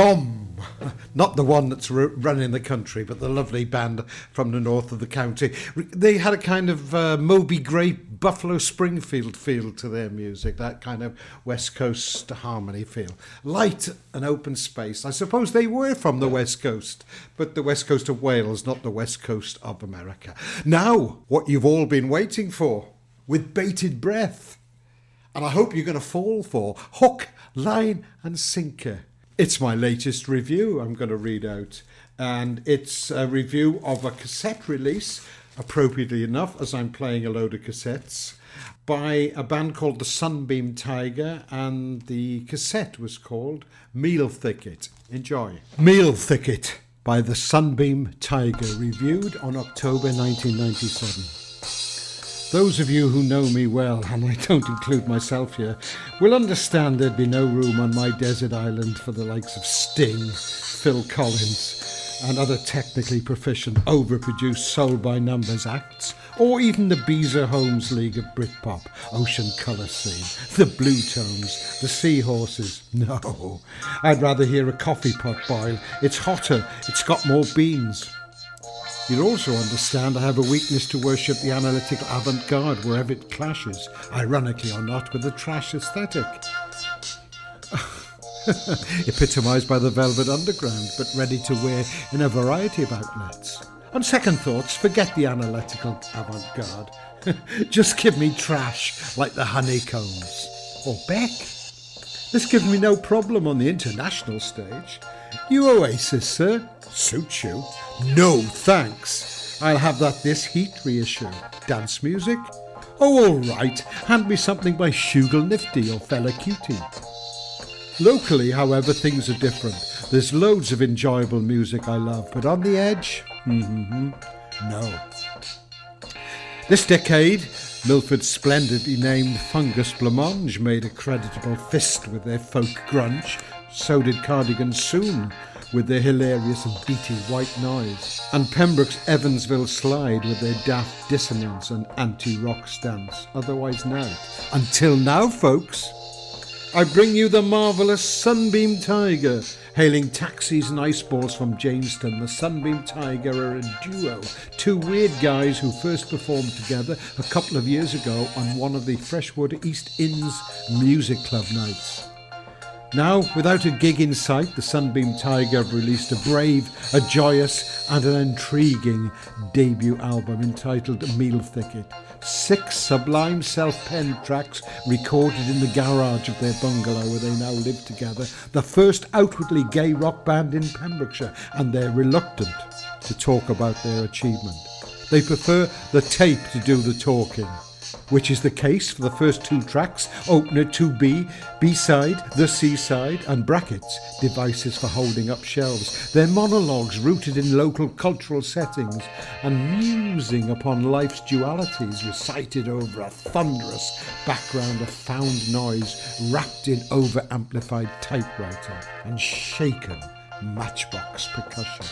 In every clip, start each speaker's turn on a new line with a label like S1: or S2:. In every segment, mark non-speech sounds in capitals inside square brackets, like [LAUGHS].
S1: Dom. Not the one that's running the country, but the lovely band from the north of the county. They had a kind of uh, Moby Grape, Buffalo Springfield feel to their music, that kind of West Coast harmony feel. Light and open space. I suppose they were from the West Coast, but the West Coast of Wales, not the West Coast of America. Now, what you've all been waiting for, with bated breath. And I hope you're going to fall for hook, line, and sinker. It's my latest review I'm going to read out, and it's a review of a cassette release, appropriately enough, as I'm playing a load of cassettes, by a band called the Sunbeam Tiger, and the cassette was called Meal Thicket. Enjoy. Meal Thicket by the Sunbeam Tiger, reviewed on October 1997. Those of you who know me well, and I don't include myself here, will understand there'd be no room on my desert island for the likes of Sting, Phil Collins, and other technically proficient, overproduced soul by numbers acts, or even the Beazer Homes League of Britpop, Ocean Colour Scene, the Bluetones, the Seahorses. [LAUGHS] No, I'd rather hear a coffee pot boil. It's hotter, it's got more beans. You'll also understand I have a weakness to worship the analytical avant garde wherever it clashes, ironically or not, with the trash aesthetic. [LAUGHS] Epitomised by the Velvet Underground, but ready to wear in a variety of outlets. On second thoughts, forget the analytical avant garde. [LAUGHS] Just give me trash like the honeycombs. Or Beck. This gives me no problem on the international stage. You Oasis, sir. Suits you. No, thanks. I'll have that this heat reissue. Dance music? Oh, all right. Hand me something by Shugal Nifty or Fela Kuti. Locally, however, things are different. There's loads of enjoyable music I love, but on the edge? Mm-hmm. No. This decade, Milford's splendidly named Fungus Blancmange made a creditable fist with their folk grunge. So did Cardigan Soon, with their hilarious and beaty white noise, and Pembroke's Evansville Slide with their daft dissonance and anti-rock stance, otherwise now. Until now, folks, I bring you the marvellous Sunbeam Tiger. Hailing taxis and ice balls from Jameston, the Sunbeam Tiger are a duo, two weird guys who first performed together a couple of years ago on one of the Freshwater East Inn's music club nights. Now, without a gig in sight, the Sunbeam Tiger have released a brave, a joyous, and an intriguing debut album entitled Meal Thicket. Six sublime self penned tracks recorded in the garage of their bungalow where they now live together, the first outwardly gay rock band in Pembrokeshire, and they're reluctant to talk about their achievement. They prefer the tape to do the talking which is the case for the first two tracks opener 2B, B side, The Seaside, and brackets, devices for holding up shelves. Their monologues rooted in local cultural settings and musing upon life's dualities recited over a thunderous background of found noise wrapped in over amplified typewriter and shaken matchbox percussion.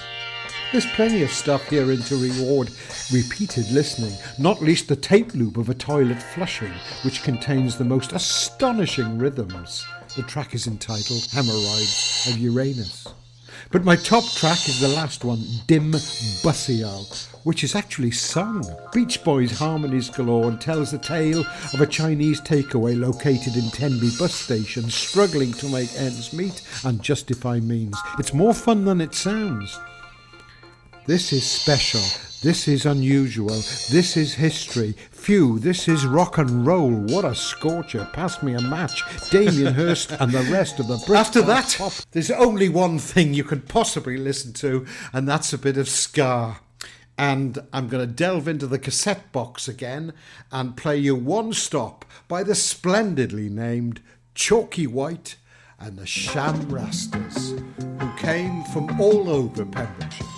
S1: There's plenty of stuff here in to reward repeated listening, not least the tape loop of a toilet flushing, which contains the most astonishing rhythms. The track is entitled Hemorrhoids of Uranus. But my top track is the last one, Dim Bussio, which is actually sung. Beach Boys harmonies galore and tells the tale of a Chinese takeaway located in Tenby bus station struggling to make ends meet and justify means. It's more fun than it sounds. This is special. This is unusual. This is history. Phew, this is rock and roll. What a scorcher. Pass me a match. Damien Hirst and the rest of the Brit After that, pop. there's only one thing you can possibly listen to, and that's a bit of Ska. And I'm going to delve into the cassette box again and play you One Stop by the splendidly named Chalky White and the Sham Rastas, who came from all over Pembrokeshire.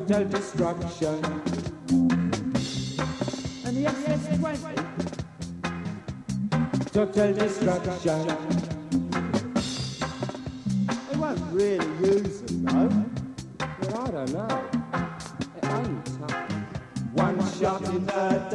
S2: total destruction. And the SS-20, total destruction. They won't really use them though. But I don't know. It ain't tough. One shot in the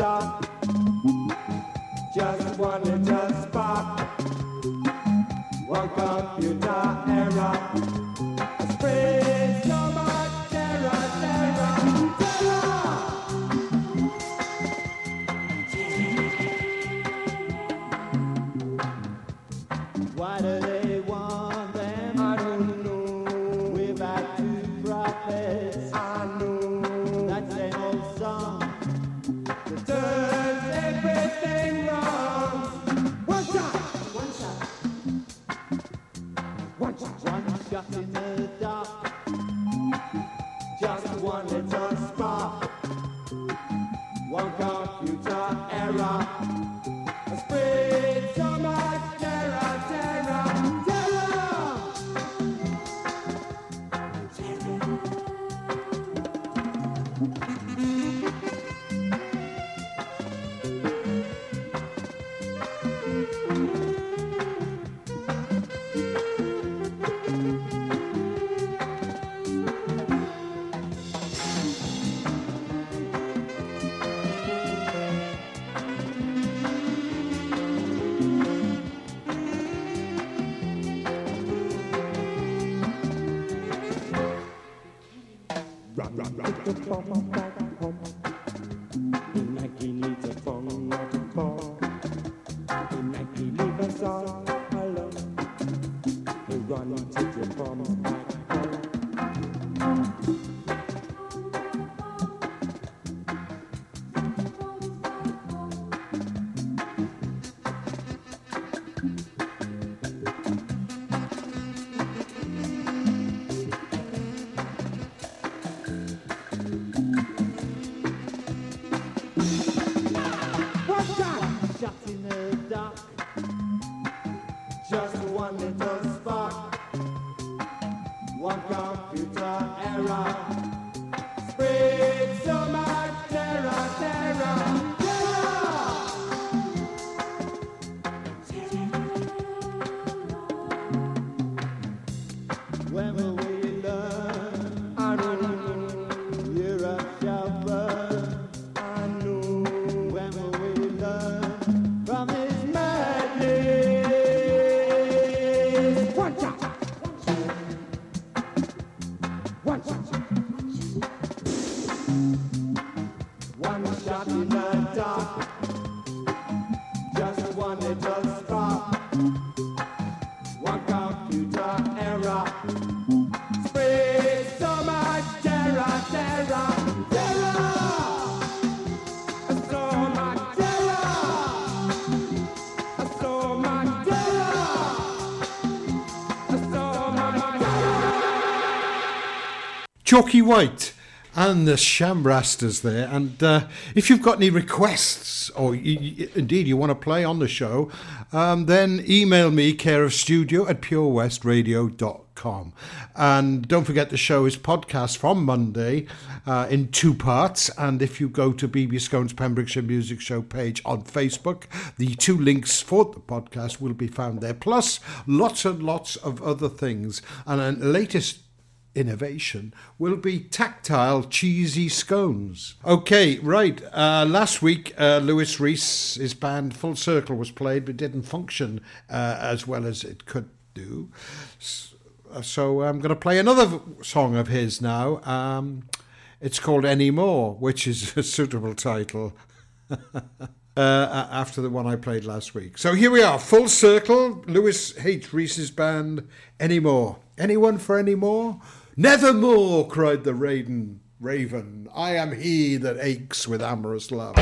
S2: all alone. We run to
S1: Chalky White and the Sham Rastas there. And uh, if you've got any requests, or y y indeed you want to play on the show, um, then email me care of studio at purewestradio.com. And don't forget the show is podcast from Monday uh, in two parts. And if you go to BB Skone's Pembrokeshire Music Show page on Facebook, the two links for the podcast will be found there. Plus, lots and lots of other things. And a latest innovation will be tactile cheesy scones. Okay, right. Uh, last week, uh, Lewis Reese, his band Full Circle was played, but didn't function uh, as well as it could do. Uh, So I'm going to play another song of his now. Um, it's called Any More, which is [LAUGHS] a suitable title. [LAUGHS] Uh, after the one I played last week. So here we are, full circle. Lewis H. Reese's band. Any more? Anyone for any more? Nevermore, cried the raven. Raven, I am he that aches with amorous love.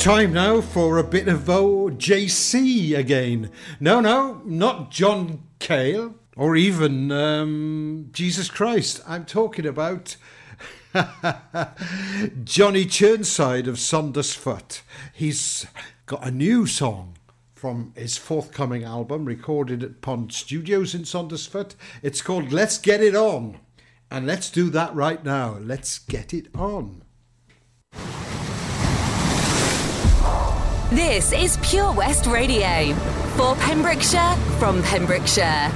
S1: Time now for a bit of OJC again. No, no, not John Cale or even um, Jesus Christ. I'm talking about [LAUGHS] Johnny Churnside of Saundersfoot. He's got a new song from his forthcoming album recorded at Pond Studios in Saundersfoot. It's called Let's Get It On. And let's do that right now. Let's get it on.
S3: This is Pure West Radio for Pembrokeshire from Pembrokeshire.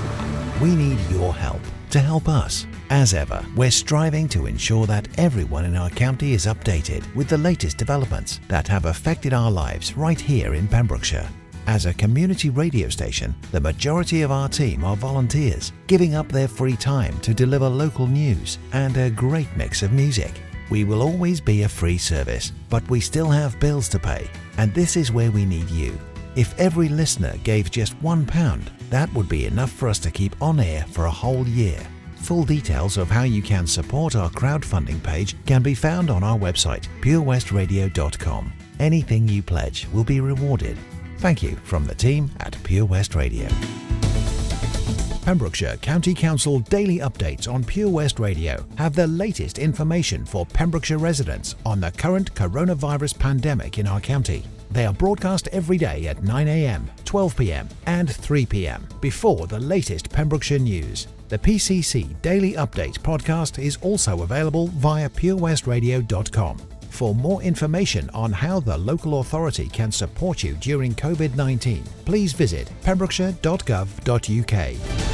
S4: We need your help to help us. As ever, we're striving to ensure that everyone in our county is updated with the latest developments that have affected our lives right here in Pembrokeshire. As a community radio station, the majority of our team are volunteers, giving up their free time to deliver local news and a great mix of music. We will always be a free service, but we still have bills to pay, and this is where we need you. If every listener gave just £1, that would be enough for us to keep on air for a whole year. Full details of how you can support our crowdfunding page can be found on our website, purewestradio.com. Anything you pledge will be rewarded. Thank you from the team at Pure West Radio. Pembrokeshire County Council daily updates on Pure West Radio have the latest information for Pembrokeshire residents on the current coronavirus pandemic in our county. They are broadcast every day at 9am, 12pm, and 3pm before the latest Pembrokeshire news. The PCC Daily Update podcast is also available via purewestradio.com. For more information on how the local authority can support you during COVID 19, please visit pembrokeshire.gov.uk.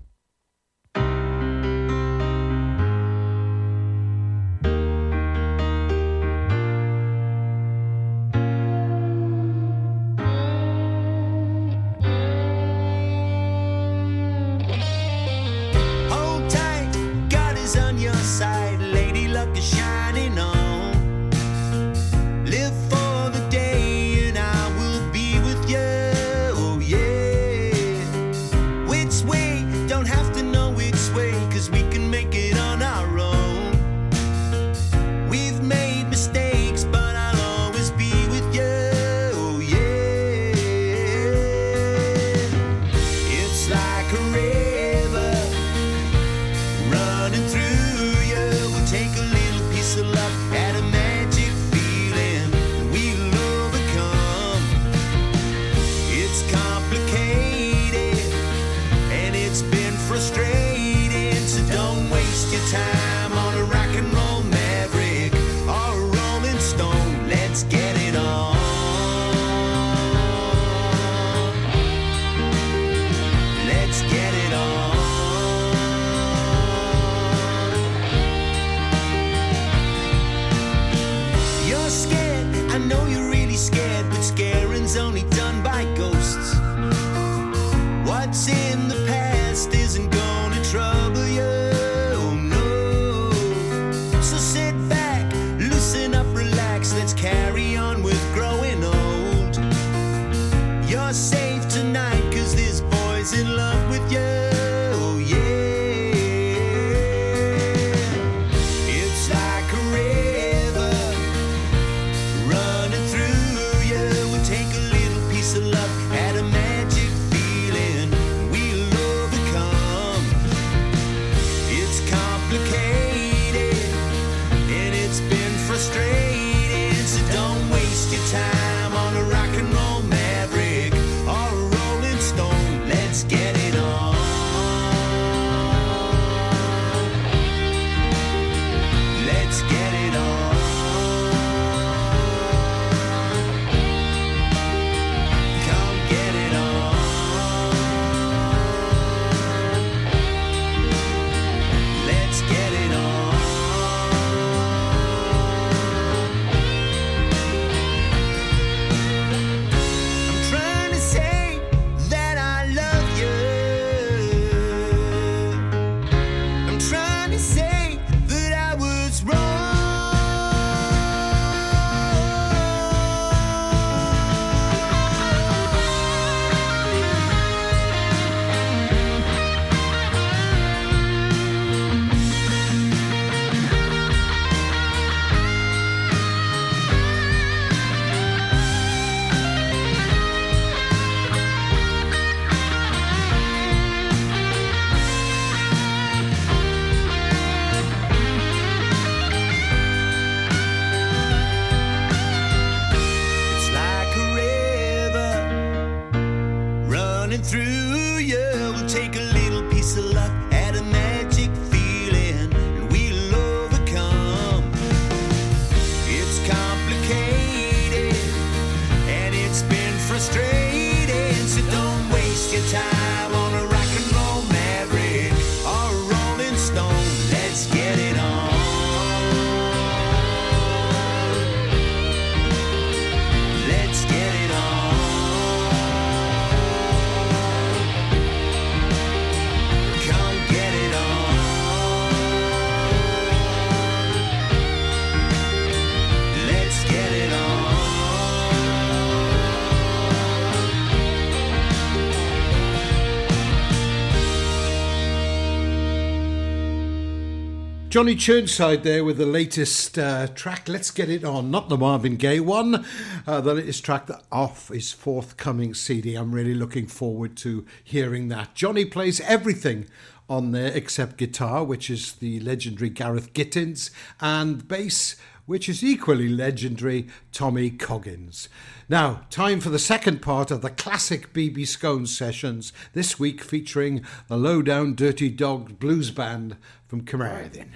S1: Johnny Churnside there with the latest uh, track. Let's get it on. Not the Marvin Gaye one, uh, the latest track that off his forthcoming CD. I'm really looking forward to hearing that. Johnny plays everything on there except guitar, which is the legendary Gareth Gittins, and bass, which is equally legendary Tommy Coggins. Now, time for the second part of the classic BB Skone sessions, this week featuring the Low Down Dirty Dog Blues Band from Camaradin.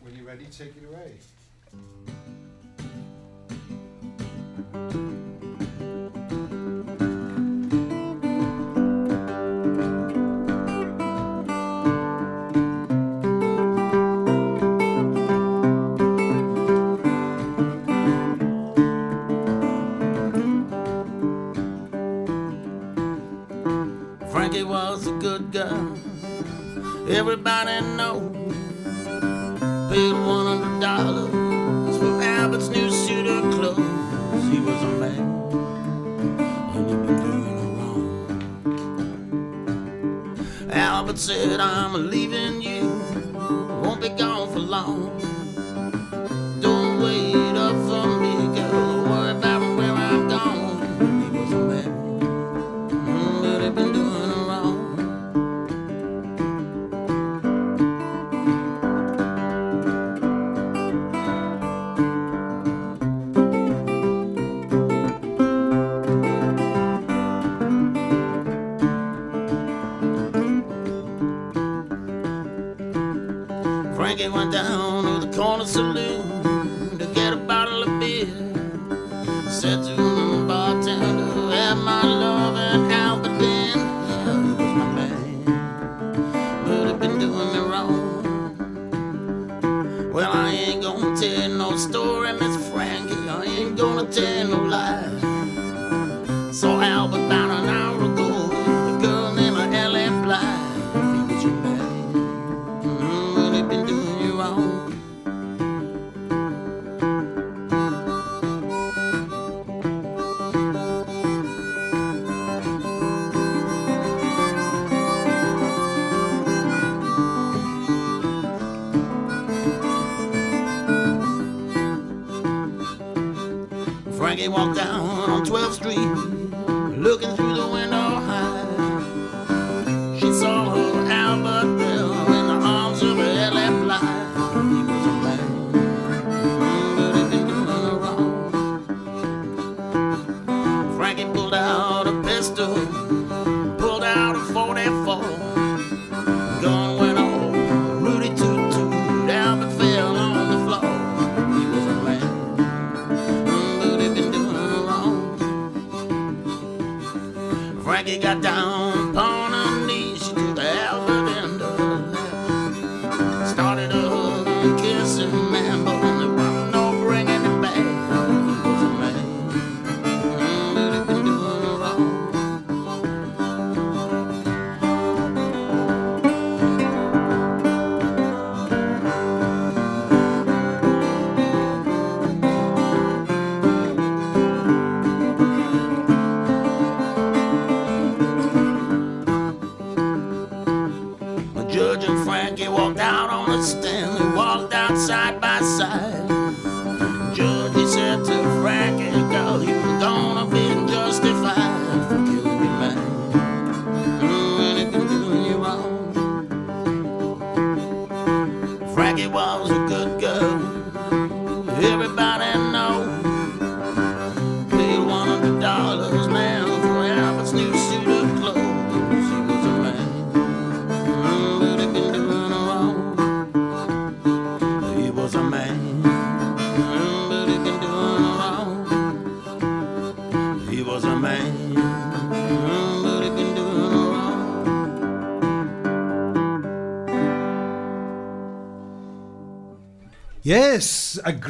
S1: When you're ready, take it away.
S5: Billy was a good guy. Everybody knows. Paid one hundred dollars for Albert's new suit of clothes. He was a man, and he'd been doing it wrong. Albert said, "I'm leaving you. Won't be gone for long."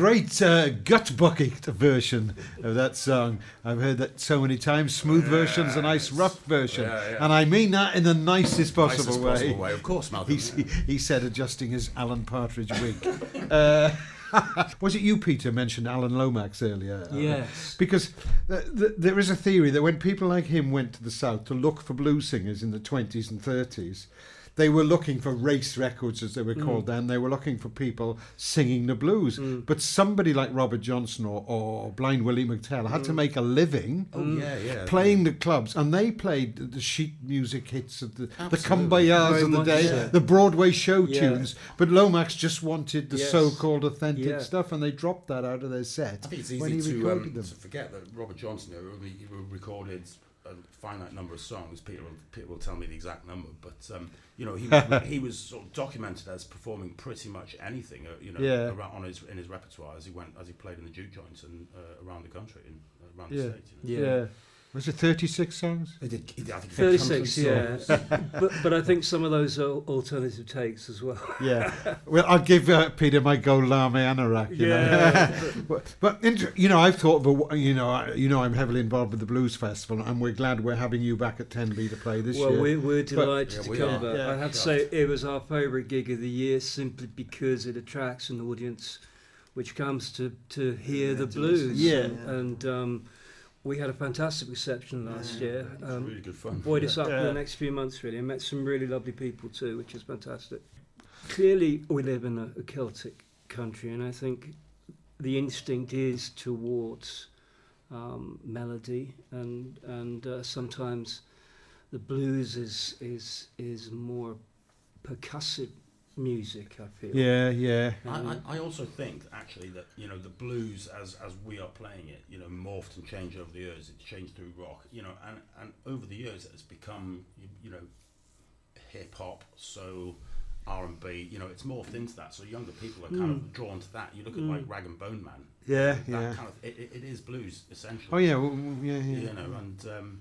S1: Great uh, gut bucket version of that song. I've heard that so many times. Smooth versions, a nice rough version,
S6: Yeah, yeah.
S1: and I mean that in the nicest possible
S6: Nicest
S1: way.
S6: possible way, of course, Malcolm.
S1: He, he said, adjusting his Alan Partridge wig. [LAUGHS] uh, [LAUGHS] was it you, Peter, mentioned Alan Lomax earlier?
S7: Yes.
S1: Because th- th- there is a theory that when people like him went to the South to look for blues singers in the 20s and 30s, they were looking for race records, as they were mm. called then. They were looking for people singing the blues. Mm. But somebody like Robert Johnson or, or Blind Willie McTell had to mm. make a living
S6: Oh, yeah, yeah.
S1: playing the clubs, and they played the sheet music hits of the, the
S6: Absolutely.
S1: cumbayas of the day,
S7: so.
S1: the Broadway show
S7: Yeah.
S1: tunes. But Lomax just wanted the
S7: Yes.
S1: so-called authentic
S7: Yeah.
S1: stuff, and they dropped that out of their set
S6: I think it's
S1: when he
S6: easy to, um,
S1: them.
S6: to forget that Robert Johnson only recorded a finite number of songs. Peter will, Peter will tell me the exact number, but um, you know he [LAUGHS] he was sort of documented as performing pretty much anything. Uh, you know,
S1: Yeah.
S6: around, on his in his repertoire as he went as he played in the juke joints and uh, around the country and uh, around
S1: Yeah.
S6: the state. You know.
S7: Yeah.
S1: Yeah. Was it 36 songs?
S6: He did, I think he did country
S7: 36, yeah. [LAUGHS] but, but I think some of those are alternative takes as well.
S1: Yeah. well, I'll give uh, Peter my gold lame anorak. You
S7: Yeah.
S1: know. [LAUGHS] but but inter- you know, I've thought of a, you know I- you know I'm heavily involved with the Blues Festival, and we're glad we're having you back at Tenby to play this
S7: well,
S1: year.
S7: we're, we're delighted
S6: Yeah,
S7: to
S6: we
S7: come back.
S1: Yeah.
S7: I have to say it was our favourite gig of the year simply because it attracts an audience which comes to, to hear the blues.
S1: Yeah.
S7: And, and, um, we had a fantastic reception last year.
S6: It's
S7: Um,
S6: really good fun.
S7: buoyed us up for
S1: Yeah.
S7: the next few months really and met some really lovely people too which is fantastic clearly we live in a, a celtic country and i think the instinct is towards um, melody and and uh, sometimes the blues is is is more percussive music i feel.
S1: Yeah, yeah.
S6: I, I, mm. I also think actually that you know the blues as as we are playing it you know morphed and changed over the years. It's changed through rock you know and and over the years it's become you, you know hip hop soul R&B you know it's morphed into that. So younger people are kind of hmm. drawn to that. You look at hmm. like Rag and Bone Man.
S1: Yeah,
S6: that
S1: yeah.
S6: kind of it, it, it is blues essentially.
S1: Oh yeah, well, yeah, yeah.
S6: you know and um,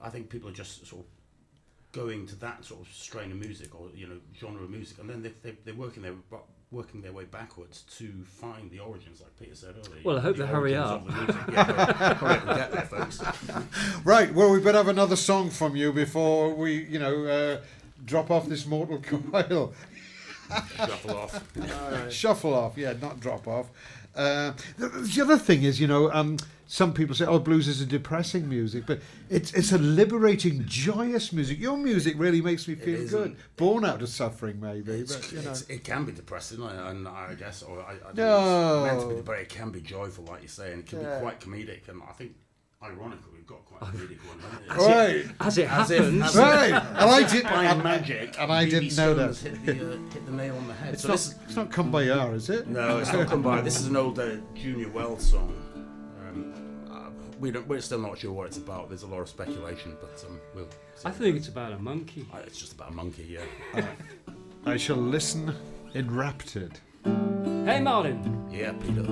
S6: I think people are just sort of going to that sort of strain of music or you know genre of music and then they, they, they're working their working their way backwards to find the origins like Peter said earlier
S7: Well, I hope
S6: the
S7: they hurry up.
S6: the yeah, hurry up and get there folks [LAUGHS]
S1: Right. Well, we better have another song from you before we, you know, uh, drop off this mortal [LAUGHS] coil.
S5: Shuffle off. [LAUGHS]
S1: Shuffle off, yeah, not drop off. Uh, the, the other thing is, you know, um, some people say, "Oh, blues is a depressing music," but it's it's a liberating, joyous music. Your music really makes me feel good. Born out of suffering, maybe, but you know.
S5: it can be depressing, I- and I guess, or I, I
S1: No.
S5: it's meant to be, but it can be joyful, like you say, and it can
S1: Yeah.
S5: be quite comedic. And I think, ironically, we've got quite a comedic one. haven't we?
S7: As it-
S1: Right.
S7: as it
S5: As if-
S7: happens,
S5: as
S1: Right, and I did
S5: by
S1: and,
S5: magic,
S1: and I didn't know that.
S5: Hit the, uh, hit the nail on the head.
S1: It's
S5: so
S1: not,
S5: this,
S1: it's not come by R, is it?
S5: no, it's not come by. This is an old uh, Junior Wells song. Uh, we don't, we're still not sure what it's about. There's a lot of speculation, but um, we'll. See.
S7: I think it's about a monkey.
S5: Uh, it's just about a monkey, yeah. [LAUGHS]
S1: I shall listen enraptured.
S7: Hey Martin,
S5: yeah, Peter.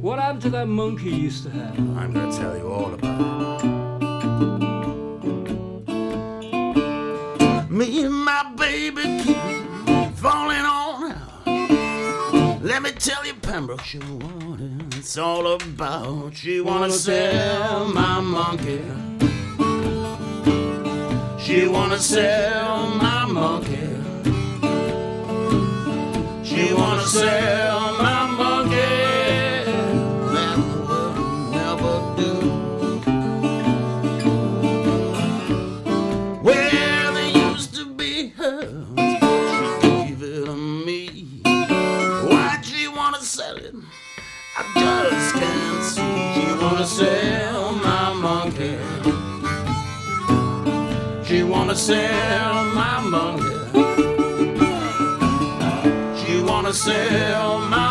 S7: what happened to that monkey you used to have?
S5: I'm going to tell you all about it. Me and my baby keep falling on out. Let me tell you, Pembrokeshire, what it's all about. She wanna sell my monkey. She wanna sell my monkey. She wanna sell my monkey. Wanna sell my monkey. She wanna sell my monkey. She wanna sell my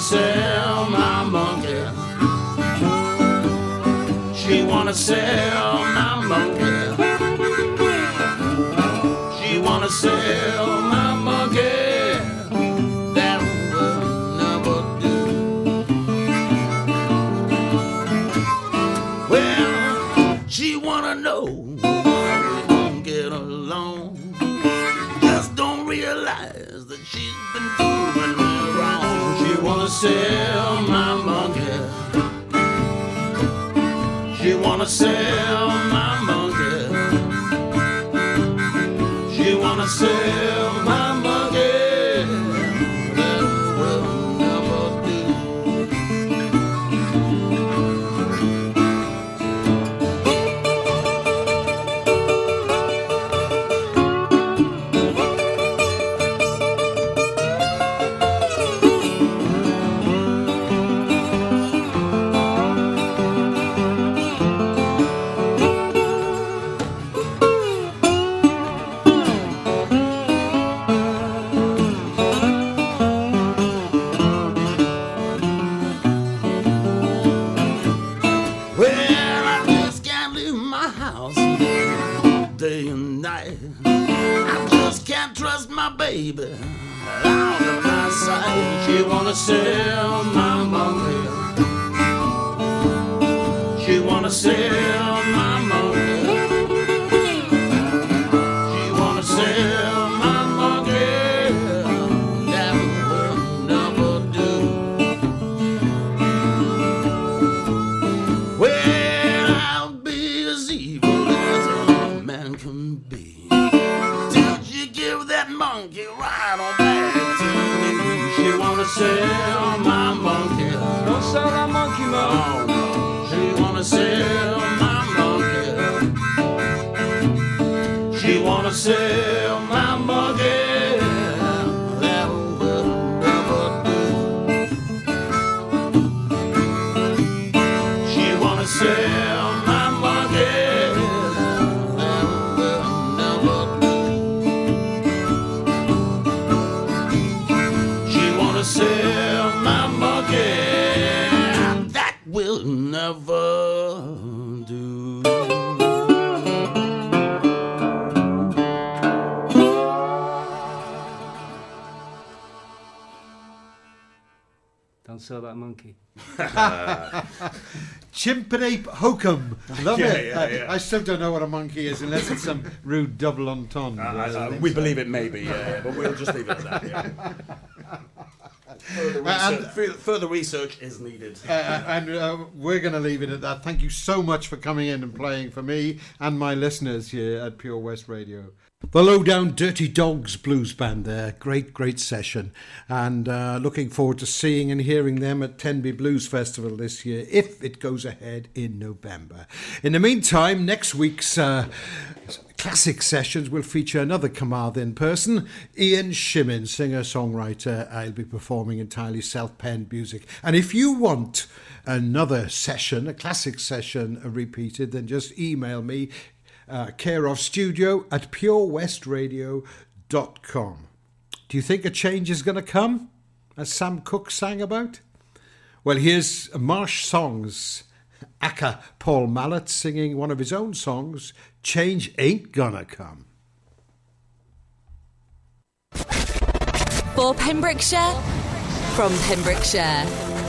S5: sell my monkey. She wanna sell sell my monkey. She wanna sell my monkey. She wanna sell
S1: Chimpanape hokum. Love
S6: Yeah,
S1: it.
S6: yeah,
S1: I,
S6: yeah.
S1: I still don't know what a monkey is unless it's some rude double entendre.
S6: Uh, uh, we
S1: so.
S6: believe it may be, yeah, but we'll just leave it at that. Yeah. [LAUGHS] Further, research, fur- further research is needed.
S1: Uh, and uh, we're going to leave it at that. Thank you so much for coming in and playing for me and my listeners here at Pure West Radio. The Low Down Dirty Dogs Blues Band there. Great, great session. And uh, looking forward to seeing and hearing them at Tenby Blues Festival this year, if it goes ahead in November. In the meantime, next week's uh, classic sessions will feature another Carmarthen person, Ian Shimmin, singer songwriter. I'll be performing entirely self penned music. And if you want another session, a classic session repeated, then just email me, uh, care of studio at purewestradio.com. Do you think a change is going to come, as Sam Cooke sang about? Well, here's Marsh Songs. Aka Paul Mallet singing one of his own songs, Change Ain't Gonna Come.
S3: For Pembrokeshire, from Pembrokeshire.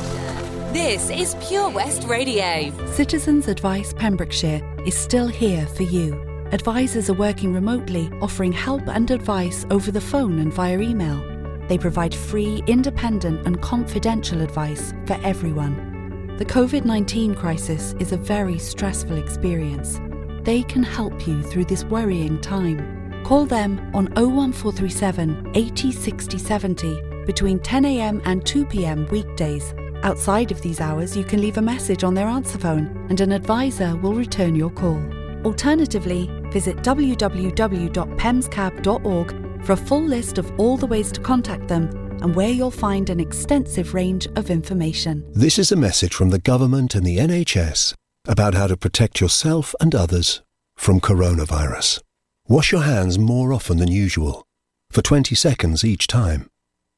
S3: This is Pure West Radio.
S8: Citizens Advice Pembrokeshire is still here for you. Advisors are working remotely, offering help and advice over the phone and via email. They provide free, independent, and confidential advice for everyone. The COVID 19 crisis is a very stressful experience. They can help you through this worrying time. Call them on 01437 80 60 70 between 10am and 2pm weekdays. Outside of these hours, you can leave a message on their answer phone and an advisor will return your call. Alternatively, visit www.pemscab.org for a full list of all the ways to contact them and where you'll find an extensive range of information.
S9: This is a message from the government and the NHS about how to protect yourself and others from coronavirus. Wash your hands more often than usual, for 20 seconds each time.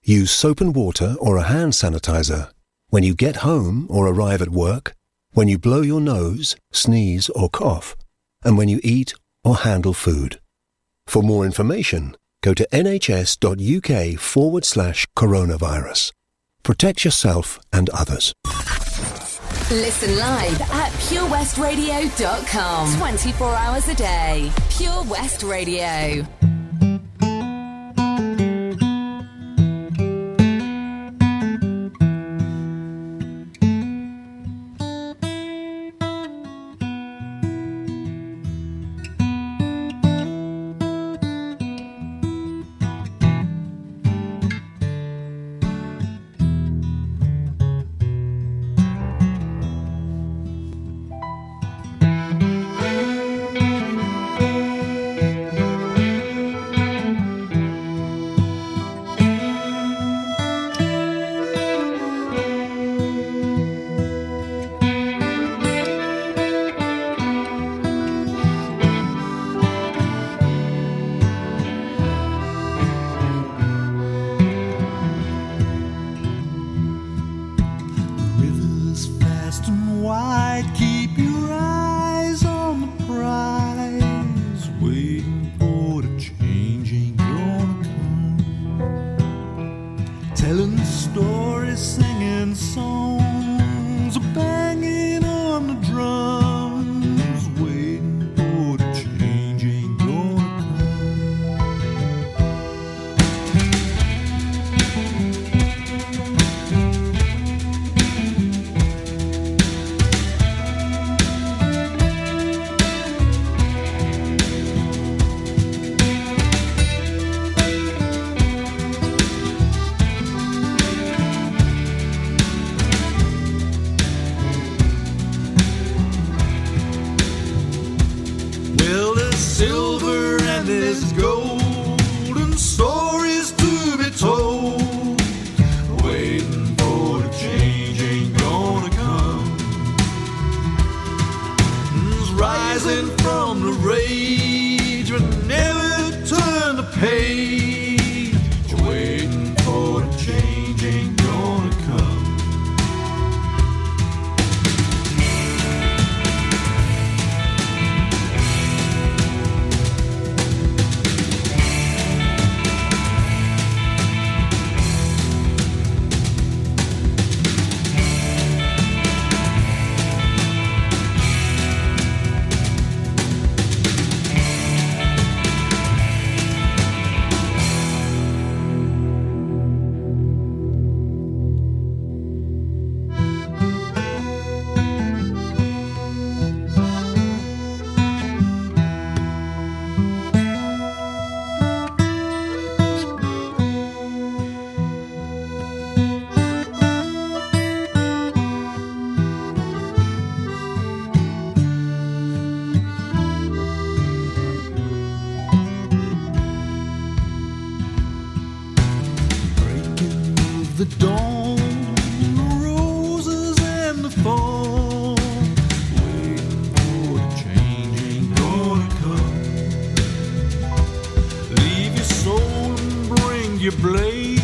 S9: Use soap and water or a hand sanitizer when you get home or arrive at work, when you blow your nose, sneeze or cough, and when you eat or handle food. For more information, go to nhs.uk forward slash coronavirus. Protect yourself and others.
S3: Listen live at purewestradio.com. 24 hours a day. Pure West Radio.
S10: The
S11: dawn, the roses and the fall. Waiting for the change ain't gonna come. Leave your soul and bring your blade.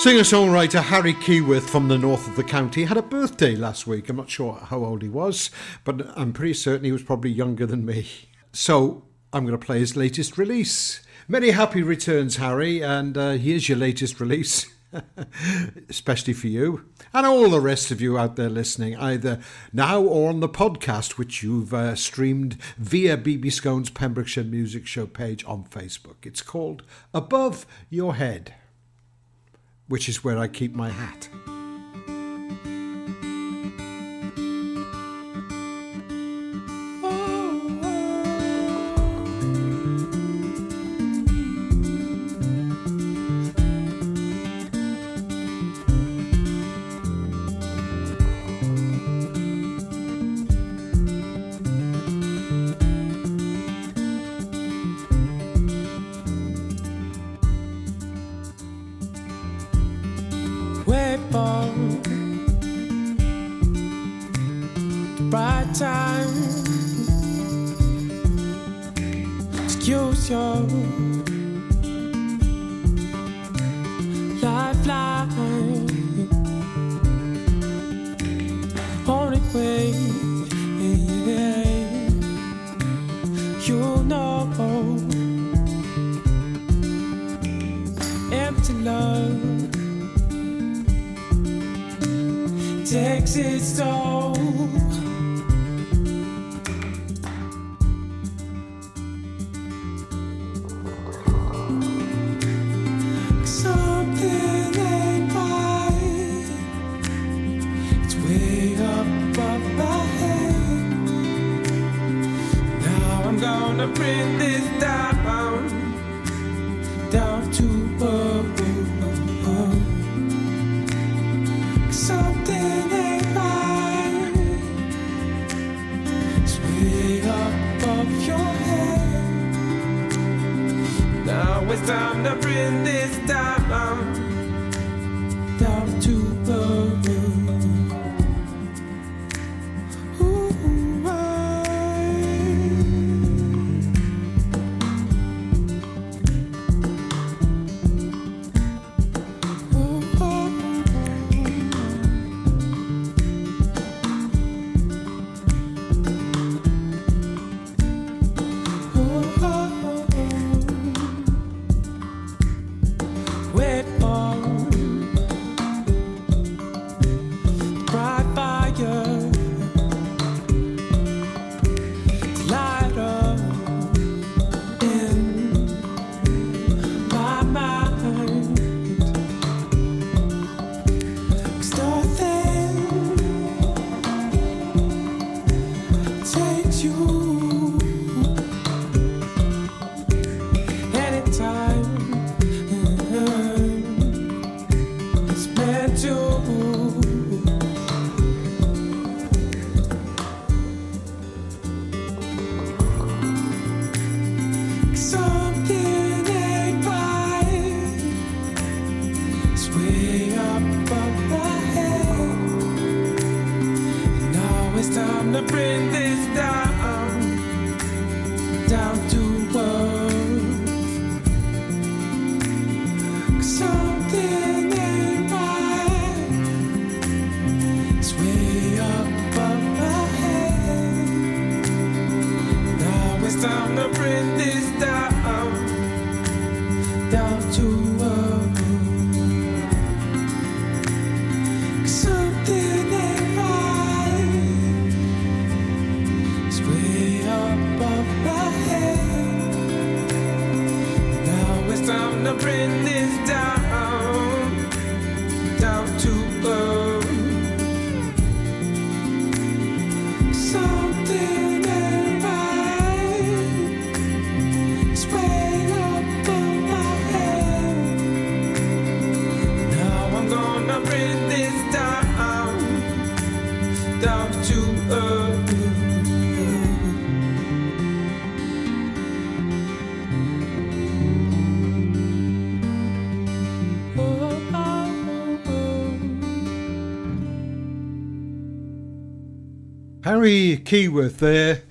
S12: Singer-songwriter Harry Keyworth from the north of the county had a birthday last week. I'm not sure how old he was, but I'm pretty certain he was probably younger than me. So I'm going to play his latest release. Many happy returns, Harry, and uh, here's your latest release. [LAUGHS] Especially for you and all the rest of you out there listening, either now or on the podcast, which you've uh, streamed via BB Skone's Pembrokeshire Music Show page on Facebook. It's called Above Your Head which is where I keep my hat.
S13: Time to bring this down,
S1: Keyworth there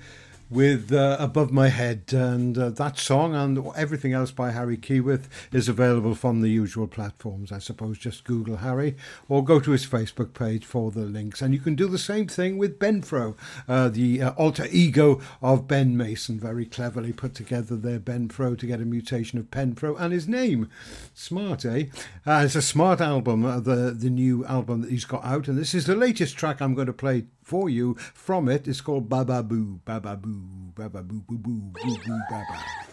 S1: with uh, Above My Head. And uh, that song and everything else by Harry Keyworth is available from the usual platforms. I suppose just Google Harry or go to his Facebook page for the links. And you can do the same thing with Benfro, uh, the uh, alter ego of Ben Mason. Very cleverly put together there, Benfro, to get a mutation of Penfro and his name. Smart, eh? Uh, it's a smart album, uh, the, the new album that he's got out. And this is the latest track I'm going to play for you from it. It's called Baba Boo, Baba Boo, Baba Boo, Boo, Boo, Boo, Boo. Baba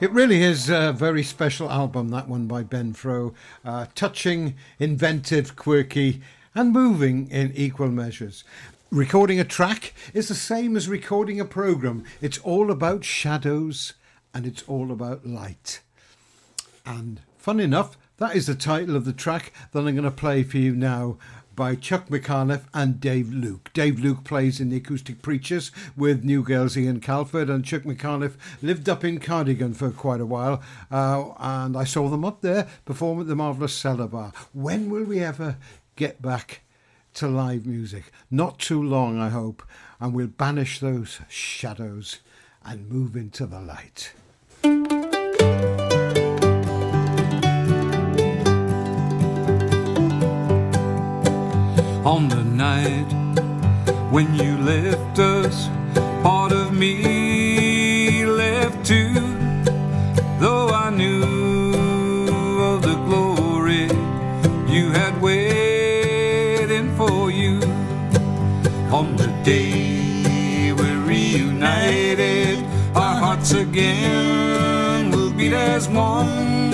S1: It really is a very special album, that one by Benfro. Uh, touching, inventive, quirky, and moving in equal measures. Recording a track is the same as recording a program. It's all about shadows and it's all about light. And fun enough, that is the title of the track that I'm going to play for you now by Chuck McAuliffe and Dave Luke. Dave Luke plays in the Acoustic Preachers with New Girls Ian Calford, and Chuck McAuliffe lived up in Cardigan for quite a while, uh, and I saw them up there perform at the Marvellous Cellar Bar. When will we ever get back to live music? Not too long, I hope, and we'll banish those shadows and move into the light.
S14: On the night when you left us. Part of me left too, though I knew of the glory you had waiting for you. On the day we're reunited, our hearts again will beat as one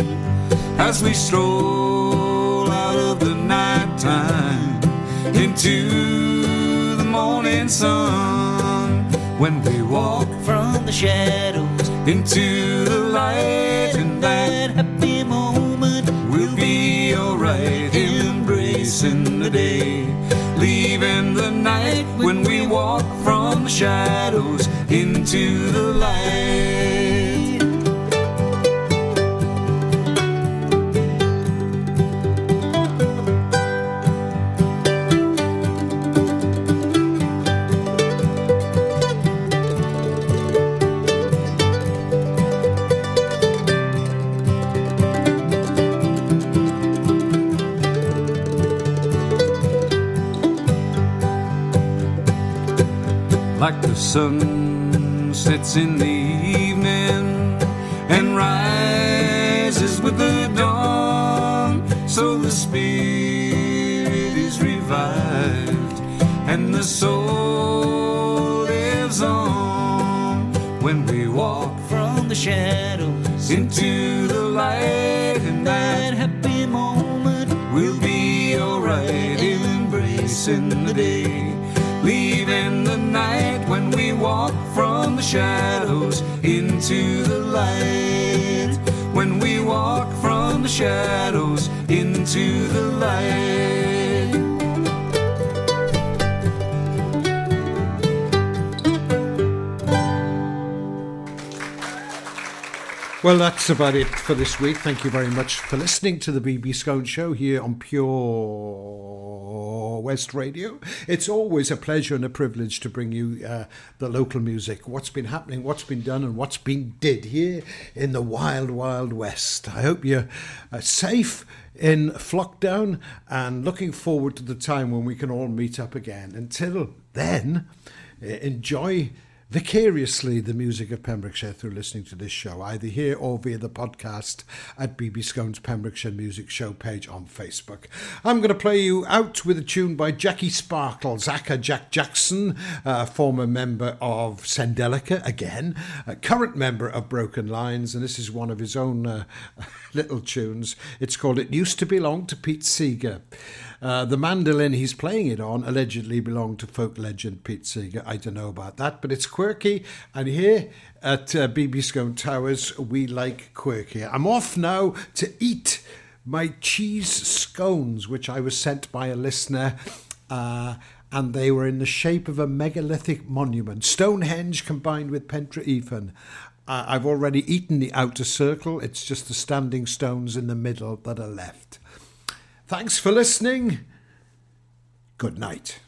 S14: as we stroll out of the night time into the morning sun. When we walk
S10: from the shadows
S14: into the light and that
S10: happy moment
S14: we'll be alright embracing the day. Leaving the night when we walk from the shadows into the light sun sets in the evening and rises with the dawn. So the spirit is revived and the soul
S10: shadows
S14: into the light. Well,
S1: that's about it for this week. Thank you very much for listening to the BB Skone Show here on Pure West Radio. It's always a pleasure and a privilege to bring you uh, the local music, what's been happening, what's been done, and what's been did here in the wild, wild West. I hope you're uh, safe in Flockdown and looking forward to the time when we can all meet up again. Until then, uh, enjoy vicariously the music of Pembrokeshire through listening to this show, either here or via the podcast at BB Skone's Pembrokeshire Music Show page on Facebook. I'm going to play you out with a tune by Jackie Sparkle, Zaka Jack Jackson, uh, former member of Sendelica, again, a current member of Broken Lines, and this is one of his own uh, [LAUGHS] little tunes. It's called It Used to Belong to Pete Seeger. Uh, the mandolin he's playing it on allegedly belonged to folk legend Pete Seeger. I don't know about that, but it's quirky. And here at uh, BB Skone Towers, we like quirky. I'm off now to eat my cheese scones, which I was sent by a listener. Uh, and they were in the shape of a megalithic monument, Stonehenge combined with Pentre Ifan. Uh, I've already eaten the outer circle, it's just the standing stones in the middle that are left. Thanks for listening. Good night.